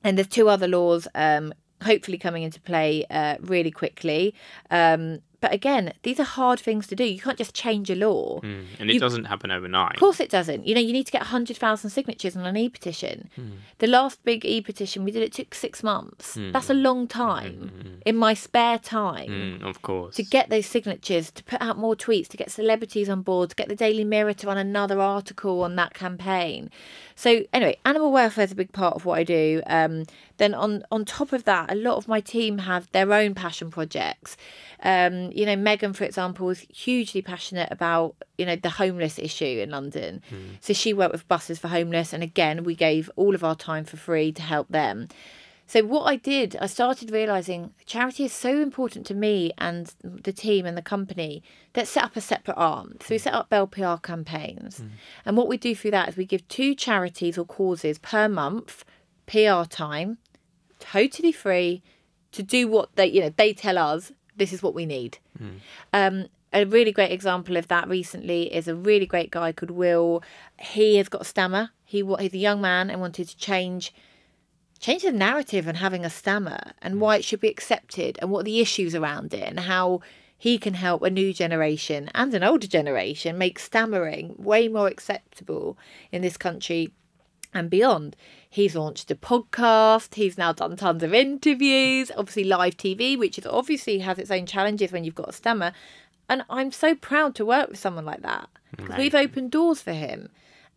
B: and there's two other laws um, hopefully coming into play uh, really quickly. Um, but again, these are hard things to do. You can't just change a law.
A: Mm. And it doesn't happen overnight.
B: Of course, it doesn't. You know, you need to get 100,000 signatures on an e petition. The last big e petition we did, it took six months. That's a long time in my spare time.
A: Mm, of course.
B: To get those signatures, to put out more tweets, to get celebrities on board, to get the Daily Mirror to run another article on that campaign. So anyway, animal welfare is a big part of what I do. Um, then on on top of that, a lot of my team have their own passion projects. Um, you know, Megan, for example, is hugely passionate about you know the homeless issue in London. Hmm. So she worked with buses for homeless, and again, we gave all of our time for free to help them. So what I did, I started realizing charity is so important to me and the team and the company that set up a separate arm. So we hmm. set up Belle PR campaigns, hmm. and what we do through that is we give two charities or causes per month PR time, totally free, to do what they you know they tell us this is what we need. Um, a really great example of that recently is a really great guy called Will. He has got a stammer. He he's a young man and wanted to change change the narrative on having a stammer and why it should be accepted and what the issues around it and how he can help a new generation and an older generation make stammering way more acceptable in this country and beyond. He's launched a podcast. He's now done tons of interviews, obviously live TV, which is obviously has its own challenges when you've got a stammer. And I'm so proud to work with someone like that because we've opened doors for him.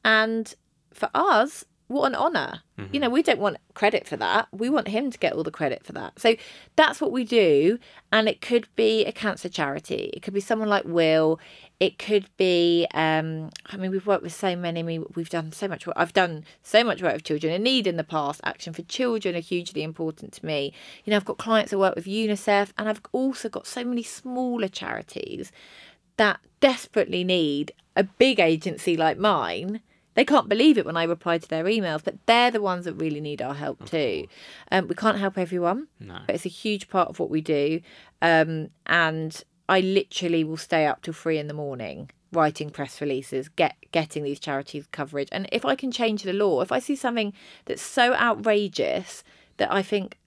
B: And for us, what an honor. You know, mm-hmm. we don't want credit for that. We want him to get all the credit for that. So that's what we do. And it could be a cancer charity. It could be someone like Will. It could be, um, I mean, we've worked with so many. We've done so much work. I've done so much work with children in need in the past. Action for children are hugely important to me. You know, I've got clients that work with UNICEF, and I've also got so many smaller charities that desperately need a big agency like mine. They can't believe it when I reply to their emails, but they're the ones that really need our help too. Um, we can't help everyone,
A: No.
B: but it's a huge part of what we do. Um, and I literally will stay up till three in the morning writing press releases, get getting these charities coverage. And if I can change the law, if I see something that's so outrageous that I think,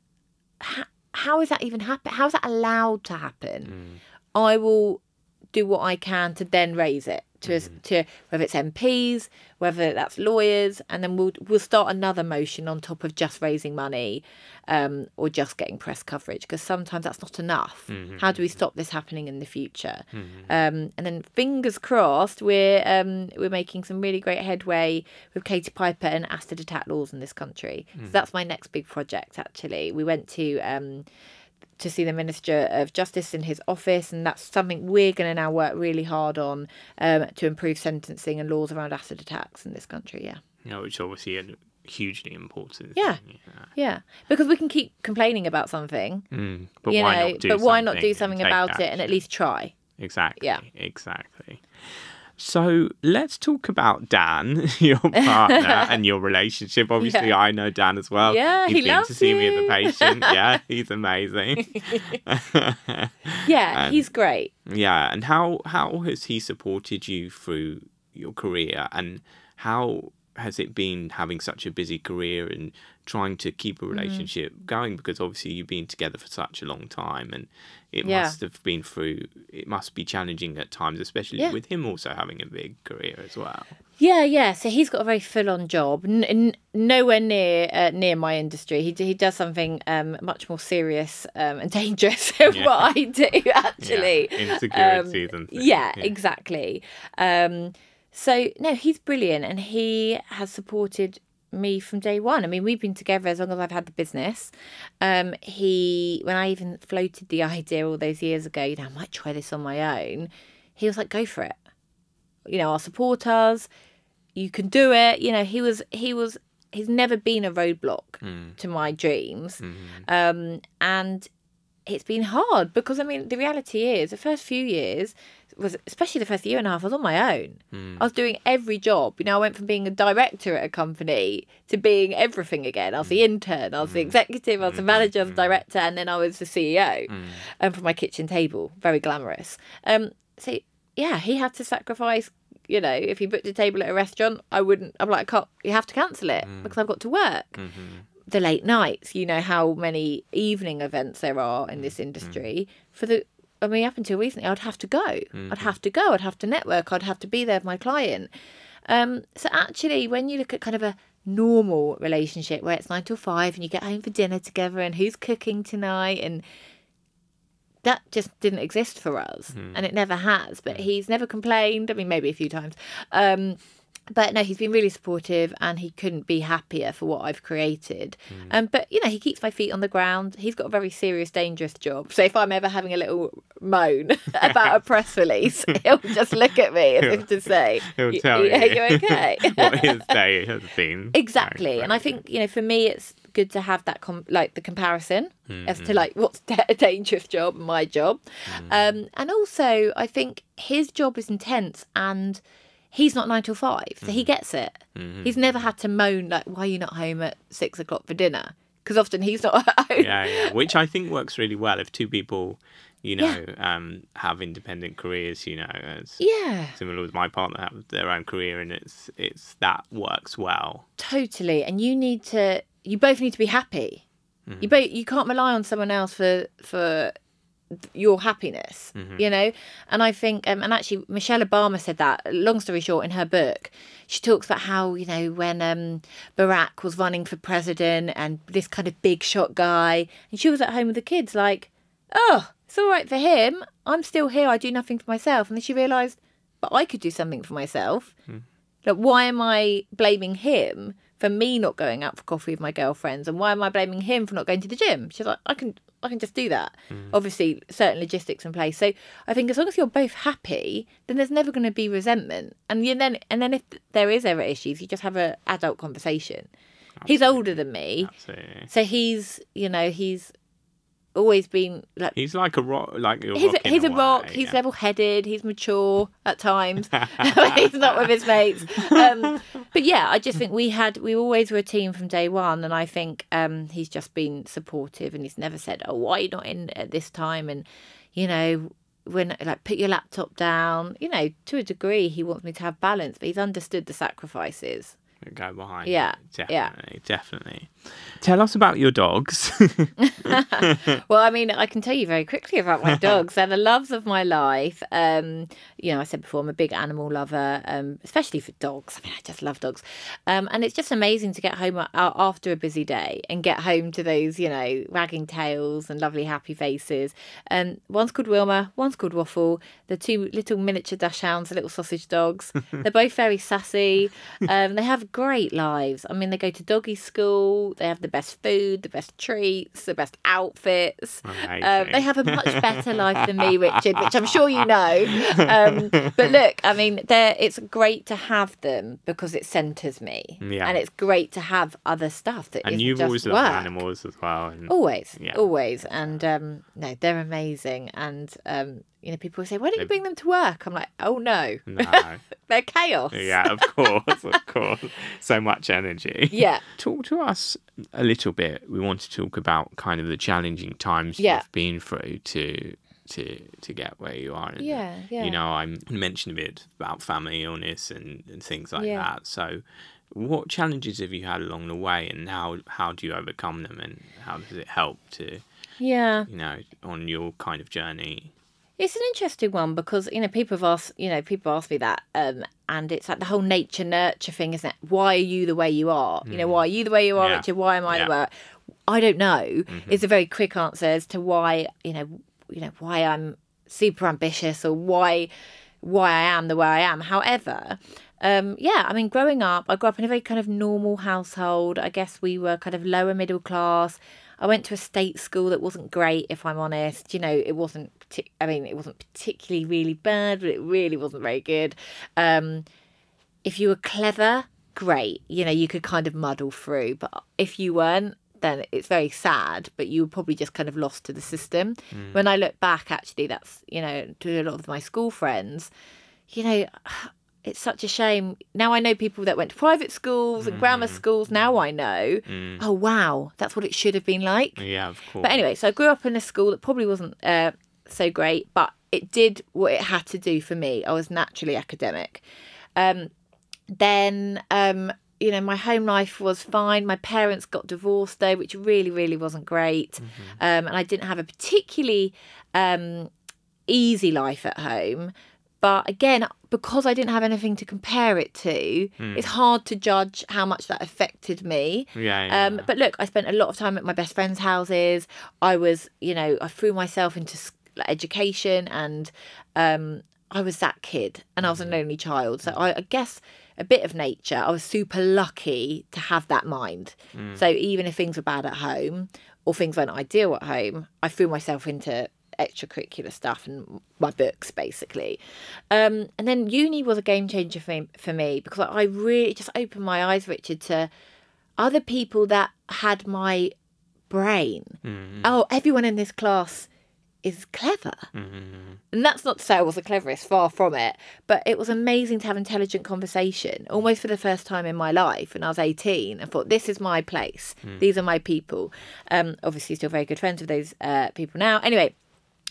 B: "Ha- how is that even happen? How is that allowed to happen? Mm. I will do what I can to then raise it to us to whether it's MPs, whether that's lawyers, and then we'll we'll start another motion on top of just raising money, um, or just getting press coverage because sometimes that's not enough. How do we stop this happening in the future? Um, and then fingers crossed, we're um, we're making some really great headway with Katie Piper and Acid Attack laws in this country. So that's my next big project. Actually, we went to. To see the Minister of Justice in his office, and that's something we're going to now work really hard on um, to improve sentencing and laws around acid attacks in this country. Yeah,
A: know, which obviously are hugely important.
B: Yeah.
A: yeah.
B: yeah, because we can keep complaining about something,
A: Mm, but
B: you
A: why
B: know,
A: not do
B: but why not do something about it and at least try?
A: Exactly.
B: Yeah.
A: Exactly. So let's talk about Dan, [LAUGHS] your [LAUGHS] partner, and your relationship. Obviously,
B: Yeah.
A: I know Dan as well.
B: Yeah,
A: he's
B: he
A: been to
B: loves
A: see me at the patient. [LAUGHS] Yeah, he's amazing.
B: Yeah,
A: Um,
B: he's great.
A: yeah, and how how has he supported you through your career, and how has it been having such a busy career and trying to keep
B: Mm.
A: a relationship going? Because obviously you've been together for such a long time, and it
B: Yeah.
A: must have been through. It must be challenging at times, especially
B: Yeah.
A: with him also having a big career as well.
B: Yeah, yeah. So he's got a very full-on job, n- n- nowhere near uh, near my industry. He d- he does something um, much more serious um, and [LAUGHS] dangerous than
A: Yeah.
B: what I do. Actually,
A: Yeah, insecurities
B: Um,
A: and things,
B: yeah,
A: yeah.
B: exactly. Um, so no, he's brilliant, and he has supported me from day one. I mean, we've been together as long as I've had the business. Um, he, when I even floated the [LAUGHS] idea all those years ago, you know, I might try this on my own. He was like, "Go for it." You know, I'll support us. You can do it. You know, he was he was he's never been a roadblock to my dreams, um, and it's been hard because I mean the reality is the first few years was especially the first year and a half I was on my own. Hmm. I was doing every job. You know, I went from being a director at a company to being everything again. I was the hmm. intern, I was the hmm. executive, I was the manager, I was the director, and then I was the CEO. And from my kitchen table, very glamorous. Um, so yeah, he had to sacrifice. You know, if he booked a table at a restaurant, I wouldn't. I'm like, I can't. You have to cancel it because I've got to work mm-hmm. the late nights. You know how many evening events there are in this industry. For the, I mean, up until recently, I'd have to go. I'd have to go. I'd have to network. I'd have to be there with my client. Um, so actually, when you look at kind of a normal relationship where it's nine till five and you get home for dinner together and who's cooking tonight and that just didn't exist for us and it never has but he's never complained i mean maybe a few times um, but no he's been really supportive and he couldn't be happier for what i've created. Um, but you know he keeps my feet on the ground. He's got a very serious dangerous job. So if i'm ever having a little moan [LAUGHS] about a press release [LAUGHS] he'll just look at me as if to say
A: He'll tell you
B: you're okay. [LAUGHS]
A: what his day has been.
B: exactly. And i think you know for me it's good to have that com- like the comparison as to like what's a dangerous job and my job. Um and also i think his job is intense and he's not nine till five so he mm-hmm. gets it. Mm-hmm. He's never had to moan like why are you not home at six o'clock for dinner? Because often he's not [LAUGHS] at home.
A: Yeah, yeah, which I think works really well if two people, you know, um, have independent careers. You know, as
B: yeah.
A: similar with my partner have their own career, and it's it's that works well.
B: totally and you need to you both need to be happy. You mm-hmm. both you can't rely on someone else for for your happiness you know? And i think um, and actually michelle obama said that long story short in her book she talks about how you know when um barack was running for president and this kind of big shot guy and she was at home with the kids like oh it's all right for him. I'm still here. I do nothing for myself. And then she realized but i could do something for myself. Like, why am I blaming him for me not going out for coffee with my girlfriends, and why am I blaming him for not going to the gym? She's like, I can, I can just do that. Mm. Obviously, certain logistics in place. So I think as long as you're both happy, then there's never going to be resentment. And then, and then if there is ever issues, you just have a adult conversation. He's older than me,
A: Absolutely.
B: so he's, you know, he's always been like
A: He's like a rock, like a
B: he's a, he's a
A: way,
B: rock. He's
A: yeah.
B: level headed. He's mature at times. [LAUGHS] [LAUGHS] he's not with his mates. Um, but yeah, I just think we had we always were a team from day one, and I think um, he's just been supportive, and he's never said, "Oh, why are you not in at this time?" And you know. When like put your laptop down, you know, to a degree, he wants me to have balance, but he's understood the sacrifices.
A: go behind.
B: Yeah,
A: it.
B: yeah.
A: definitely, definitely. Tell us about your dogs. [LAUGHS]
B: Well, I mean, I can tell you very quickly about my dogs. They're the loves of my life. Um, you know, I said before, I'm a big animal lover, um, especially for dogs. I mean, I just love dogs. Um, and it's just amazing to get home a- after a busy day and get home to those, you know, wagging tails and lovely happy faces. And one's called Wilma, one's called Waffle. The two little miniature dachshunds, the little sausage dogs. [LAUGHS] They're both very sassy. Um, they have great lives. I mean, they go to doggy school. They have the best food, the best treats, the best outfits. Um, they have a much better life than me, [LAUGHS] Richard, which I'm sure you know. Um, but look, I mean, it's great to have them because it centres me,
A: Yeah.
B: and it's great to have other stuff that
A: and you've always loved animals as well. And
B: Always,
A: Yeah.
B: always, and um, no, they're amazing, and um, you know, people say, "Why don't you bring them to work?" I'm like, "Oh no,
A: No. [LAUGHS]
B: they're chaos."
A: yeah, of course, of [LAUGHS] course. So much energy.
B: Yeah.
A: Talk to us a little bit. We want to talk about kind of the challenging times
B: Yeah.
A: you've been through to to to get where you are. And,
B: Yeah, yeah.
A: You know, I mentioned a bit about family illness and, and things like
B: Yeah.
A: that. So, what challenges have you had along the way, and how how do you overcome them, and how does it help to
B: Yeah.
A: you know on your kind of journey?
B: It's an interesting one because you know people have asked you know people ask me that um, and it's like the whole nature nurture thing, isn't it? Why are you the way you are? You know, why are you the way you are,
A: Mm. Yeah.
B: Richard? Why am I
A: Yeah. Mm-hmm.
B: the way? I don't know. It's a very quick answer as to why you know you know why I'm super ambitious or why why I am the way I am. However. Um, yeah, I mean, growing up, I grew up in a very kind of normal household. I guess we were kind of lower middle class. I went to a state school that wasn't great, if I'm honest. You know, it wasn't. I mean, it wasn't particularly really bad, but it really wasn't very good. Um, if you were clever, great. You know, you could kind of muddle through. But if you weren't, then it's very sad. But you were probably just kind of lost to the system. When I look back, actually, that's you know to a lot of my school friends. You know, it's such a shame. Now I know people that went to private schools and grammar schools. Now I know. Oh wow, that's what it should have been like.
A: Yeah, of course.
B: But anyway, so I grew up in a school that probably wasn't uh, so great, but it did what it had to do for me. I was naturally academic. Um, then, um, you know, my home life was fine. My parents got divorced though, which really, really wasn't great. Um, and I didn't have a particularly um, easy life at home. But again, because I didn't have anything to compare it to, it's hard to judge how much that affected me.
A: yeah, yeah.
B: Um, but look, I spent a lot of time at my best friends' houses. I was, you know, I threw myself into education, and um, I was that kid, and I was an only child. So I, I guess a bit of nature. I was super lucky to have that mind. So even if things were bad at home or things weren't ideal at home, I threw myself into extracurricular stuff and my books basically um and then uni was a game changer for me, for me because i really just opened my eyes richard to other people that had my brain. Oh, everyone in this class is clever. And that's not to say I was the cleverest, far from it. But it was amazing to have intelligent conversation almost for the first time in my life when I was 18. I thought, this is my place. These are my people. Um, obviously, still very good friends with those uh, people now. Anyway,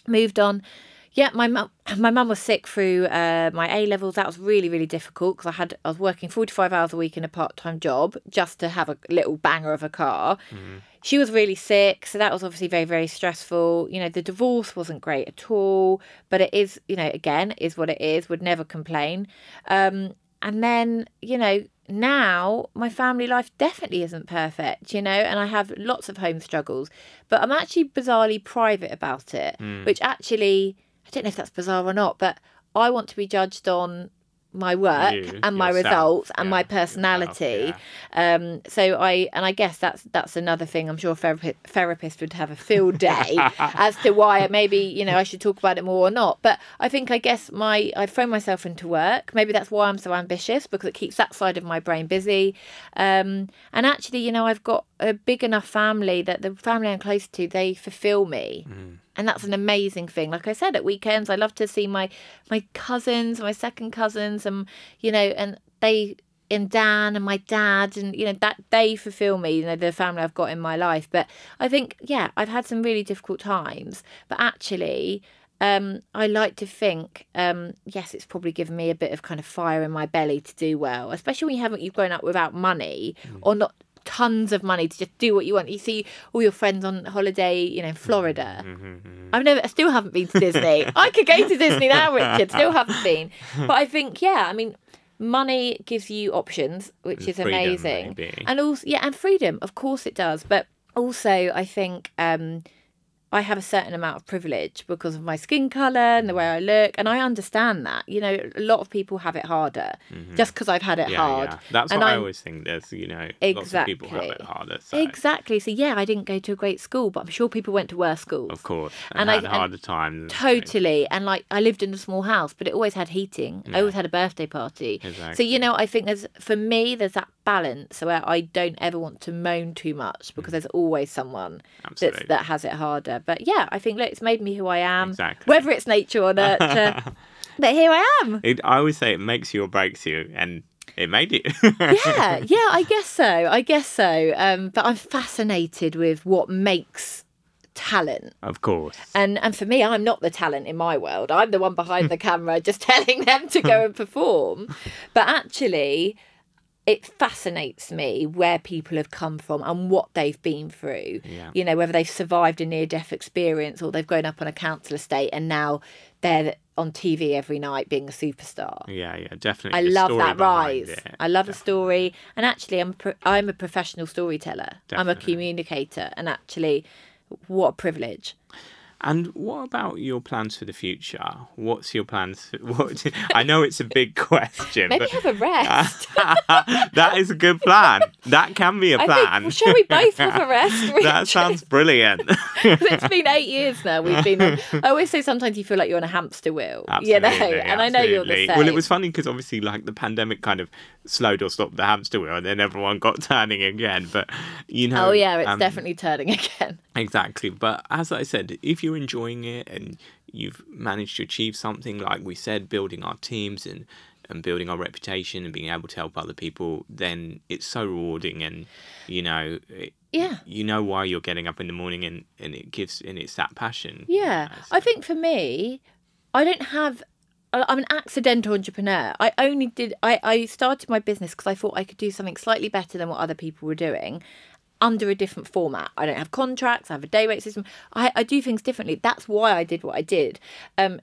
B: moved on. Yeah, my mum, [CLEARS THROAT] my mum was sick through uh, my A levels. That was really, really difficult because I had I was working forty five hours a week in a part time job just to have a little banger of a car. She was really sick, so that was obviously very, very stressful. You know, the divorce wasn't great at all, but it is, you know, again, is what it is. Would never complain. Um, and then, you know, now my family life definitely isn't perfect, you know, and I have lots of home struggles, but I'm actually bizarrely private about it, hmm. which actually, I don't know if that's bizarre or not, but I want to be judged on my work
A: You,
B: and my
A: yourself,
B: results and
A: yeah,
B: my
A: yourself,
B: personality.
A: yeah.
B: Um, so I and I guess that's that's another thing. I'm sure therapist would have a field [LAUGHS] day as to why maybe you know I should talk about it more or not. But I think I guess my I throw myself into work. Maybe that's why I'm so ambitious because it keeps that side of my brain busy. Um, and actually, you know, I've got a big enough family that the family I'm close to they fulfil me. And that's an amazing thing. Like I said, at weekends, I love to see my my cousins, my second cousins, and you know, and they and Dan and my dad, and you know that they fulfil me. You know, the family I've got in my life. But I think, yeah, I've had some really difficult times, but actually. Um, I like to think, um, yes, it's probably given me a bit of kind of fire in my belly to do well, especially when you haven't you've grown up without money or not tons of money to just do what you want. You see all your friends on holiday, you know, in Florida. Mm-hmm, mm-hmm, mm-hmm. I've never, I still haven't been to Disney. [LAUGHS] I could go to Disney now, Richard. Still haven't been. But I think, yeah, I mean, money gives you options, which
A: And
B: is
A: freedom,
B: amazing.
A: maybe.
B: And also, yeah, and freedom, of course it does. But also, I think um, I have a certain amount of privilege because of my skin colour and the way I look. And I understand that. You know, a lot of people have it harder just because I've had it
A: Mm-hmm. Yeah,
B: hard.
A: yeah. That's
B: And
A: what I
B: I'm-
A: always think. There's, you know, lots of people have it
B: Exactly.
A: harder. So,
B: Exactly. So yeah, I didn't go to a great school, but I'm sure people went to worse schools.
A: Of course.
B: And
A: And,
B: I-
A: had
B: and-
A: harder times. and things.
B: Totally. And like I lived in a small house, but it always had heating. I always had a birthday party. So you know, I think there's for me there's that balance where I don't ever want to moan too much because there's always someone that's, that has it harder. But yeah, I think look, it's made me who I am.
A: Exactly.
B: Whether it's nature or nurture, [LAUGHS] but here I am.
A: It, I always say it makes you or breaks you, and it made you.
B: yeah, [LAUGHS] yeah, I guess so. I guess so. Um, but I'm fascinated with what makes talent.
A: of course.
B: And and for me, I'm not the talent in my world. I'm the one behind the [LAUGHS] camera just telling them to go and perform. But actually, it fascinates me where people have come from and what they've been through.
A: Yeah.
B: You know, whether they've survived a near death experience or they've grown up on a council estate and now they're on TV every night being a superstar.
A: Yeah, yeah, definitely.
B: I
A: the
B: love that rise.
A: it.
B: I love a story, and actually, I'm pro- I'm a professional storyteller. I'm a communicator, and actually, what a privilege.
A: And what about your plans for the future? What's your plans? For, [LAUGHS] what I know it's a big [LAUGHS] question,
B: Maybe
A: but
B: have a rest. [LAUGHS]
A: that is a good plan. That can be a
B: I
A: plan.
B: think, shall we both have a rest?
A: that sounds brilliant.
B: it's been eight years now. We've been. On, I always say sometimes you feel like you're on a hamster wheel. you know,
A: Absolutely,
B: and I know you're the same.
A: Well, it was funny because obviously, like the pandemic kind of slowed or stopped the hamster wheel, and then everyone got turning again. But you know,
B: Oh yeah, it's
A: um,
B: definitely turning again.
A: Exactly. But as I said, if you're enjoying it and you've managed to achieve something, like we said, building our teams and, and building our reputation and being able to help other people, then it's so rewarding. And, you know, it,
B: Yeah.
A: you know why you're getting up in the morning and, and it gives, and it's that passion.
B: Yeah,
A: Yes.
B: I think for me, I don't have. I'm an accidental entrepreneur. I only did. I I started my business because I thought I could do something slightly better than what other people were doing, under a different format. I don't have contracts. I have a day rate system. I I do things differently. That's why I did what I did. Um,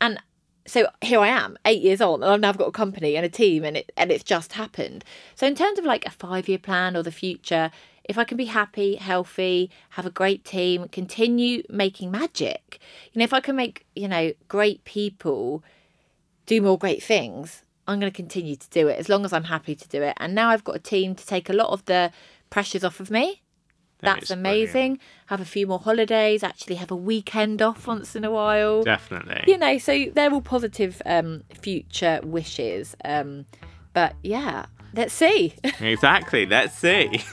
B: and so here I am, eight years on, and I've now got a company and a team, and it and it's just happened. So in terms of like a five year plan or the future, if I can be happy, healthy, have a great team, continue making magic, you know, if I can make you know great people do more great things, I'm going to continue to do it as long as I'm happy to do it. And now I've got a team to take a lot of the pressures off of me.
A: That
B: That's
A: is brilliant.
B: amazing. Have a few more holidays, actually have a weekend off once in a while
A: Definitely.
B: you know so they're all positive um future wishes um but yeah let's see [LAUGHS]
A: Exactly. Let's see. [LAUGHS]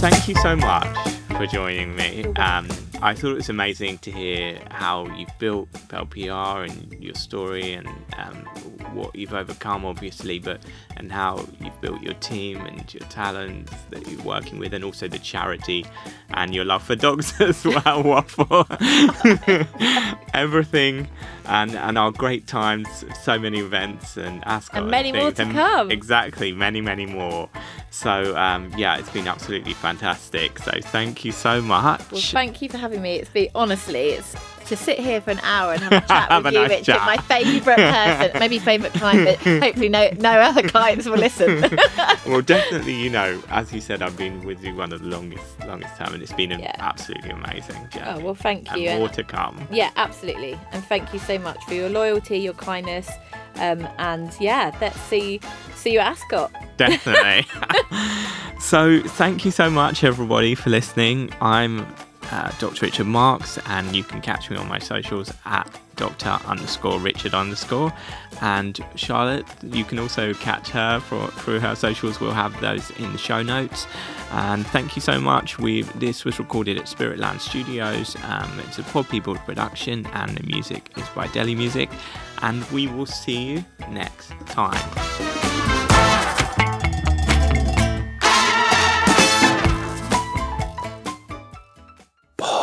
A: Thank you so much for joining me. Um, I thought it was amazing to hear how you've built Belle PR and your story and um, what you've overcome, obviously, but and how you've built your team and your talents that you're working with, and also the charity and your love for dogs [LAUGHS] as well. Waffle, [LAUGHS] everything, and and our great times, so many events and Ascot
B: And many more to
A: and
B: come.
A: Exactly, many many more. So um, yeah, it's been absolutely fantastic. So thank you so much.
B: well thank you for having me it's been honestly it's to sit here for an hour and have a [LAUGHS] chat
A: Have
B: with
A: a
B: you
A: nice
B: Richard
A: chat.
B: my favourite person maybe favourite client but [LAUGHS] hopefully no no other clients will listen [LAUGHS]
A: well, definitely, you know, as you said, I've been with you one of the longest, longest time, and it's been an
B: Yeah.
A: absolutely amazing
B: oh well thank you.
A: and more
B: and,
A: to come.
B: yeah absolutely and thank you so much for your loyalty your kindness um and yeah let's see see you at ascot
A: Definitely. so, thank you so much, everybody, for listening. I'm uh, Dr. Richard Marques, and you can catch me on my socials at Dr. underscore Richard underscore. And Charlotte, you can also catch her for, through her socials. We'll have those in the show notes. And thank you so much. We this was recorded at Spiritland Studios. Um, it's a Pod People production, and the music is by Deli Music. And we will see you next time.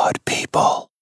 A: Good people.